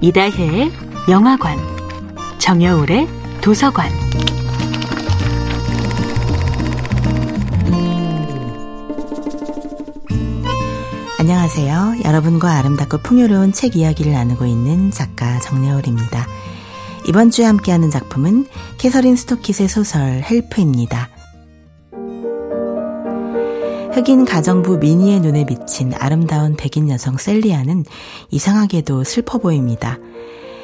이다혜의 영화관, 정여울의 도서관. 안녕하세요. 여러분과 아름답고 풍요로운 책 이야기를 나누고 있는 작가 정여울입니다. 이번 주에 함께하는 작품은 캐서린 스토킷의 소설 헬프입니다. 흑인 가정부 미니의 눈에 비친 아름다운 백인 여성 셀리아는 이상하게도 슬퍼 보입니다.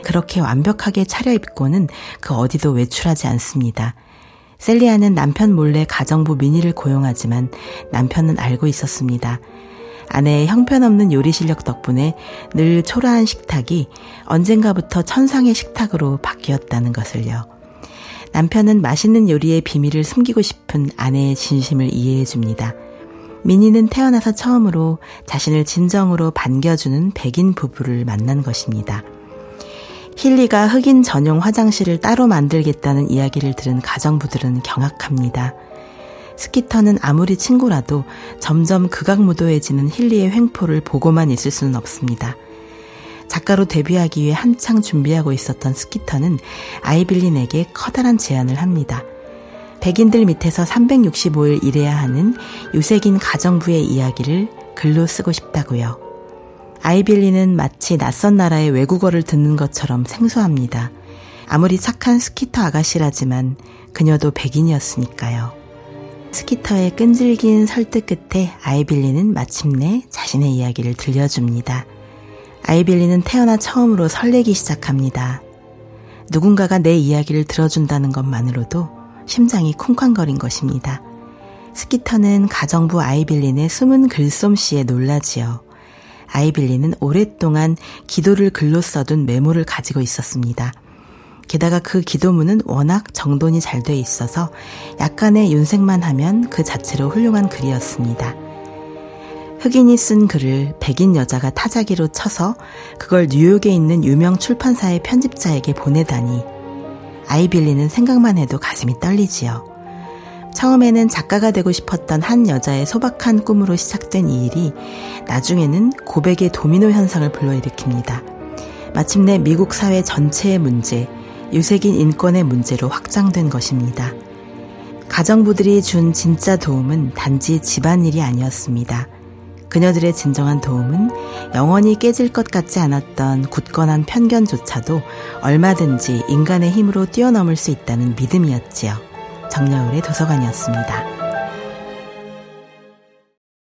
그렇게 완벽하게 차려입고는 그 어디도 외출하지 않습니다. 셀리아는 남편 몰래 가정부 미니를 고용하지만 남편은 알고 있었습니다. 아내의 형편없는 요리 실력 덕분에 늘 초라한 식탁이 언젠가부터 천상의 식탁으로 바뀌었다는 것을요. 남편은 맛있는 요리의 비밀을 숨기고 싶은 아내의 진심을 이해해 줍니다. 미니는 태어나서 처음으로 자신을 진정으로 반겨주는 백인 부부를 만난 것입니다. 힐리가 흑인 전용 화장실을 따로 만들겠다는 이야기를 들은 가정부들은 경악합니다. 스키터는 아무리 친구라도 점점 극악무도해지는 힐리의 횡포를 보고만 있을 수는 없습니다. 작가로 데뷔하기 위해 한창 준비하고 있었던 스키터는 아이빌린에게 커다란 제안을 합니다. 백인들 밑에서 365일 일해야 하는 유색인 가정부의 이야기를 글로 쓰고 싶다고요. 아이빌리는 마치 낯선 나라의 외국어를 듣는 것처럼 생소합니다. 아무리 착한 스키터 아가씨라지만 그녀도 백인이었으니까요. 스키터의 끈질긴 설득 끝에 아이빌리는 마침내 자신의 이야기를 들려줍니다. 아이빌리는 태어나 처음으로 설레기 시작합니다. 누군가가 내 이야기를 들어준다는 것만으로도 심장이 쿵쾅거린 것입니다. 스키터는 가정부 아이빌린의 숨은 글솜씨에 놀라지요. 아이빌린은 오랫동안 기도를 글로 써둔 메모를 가지고 있었습니다. 게다가 그 기도문은 워낙 정돈이 잘 돼 있어서 약간의 윤색만 하면 그 자체로 훌륭한 글이었습니다. 흑인이 쓴 글을 백인 여자가 타자기로 쳐서 그걸 뉴욕에 있는 유명 출판사의 편집자에게 보내다니 아이빌리는 생각만 해도 가슴이 떨리지요. 처음에는 작가가 되고 싶었던 한 여자의 소박한 꿈으로 시작된 이 일이 나중에는 고백의 도미노 현상을 불러일으킵니다. 마침내 미국 사회 전체의 문제, 유색인 인권의 문제로 확장된 것입니다. 가정부들이 준 진짜 도움은 단지 집안일이 아니었습니다. 그녀들의 진정한 도움은 영원히 깨질 것 같지 않았던 굳건한 편견조차도 얼마든지 인간의 힘으로 뛰어넘을 수 있다는 믿음이었지요. 정여울의 도서관이었습니다.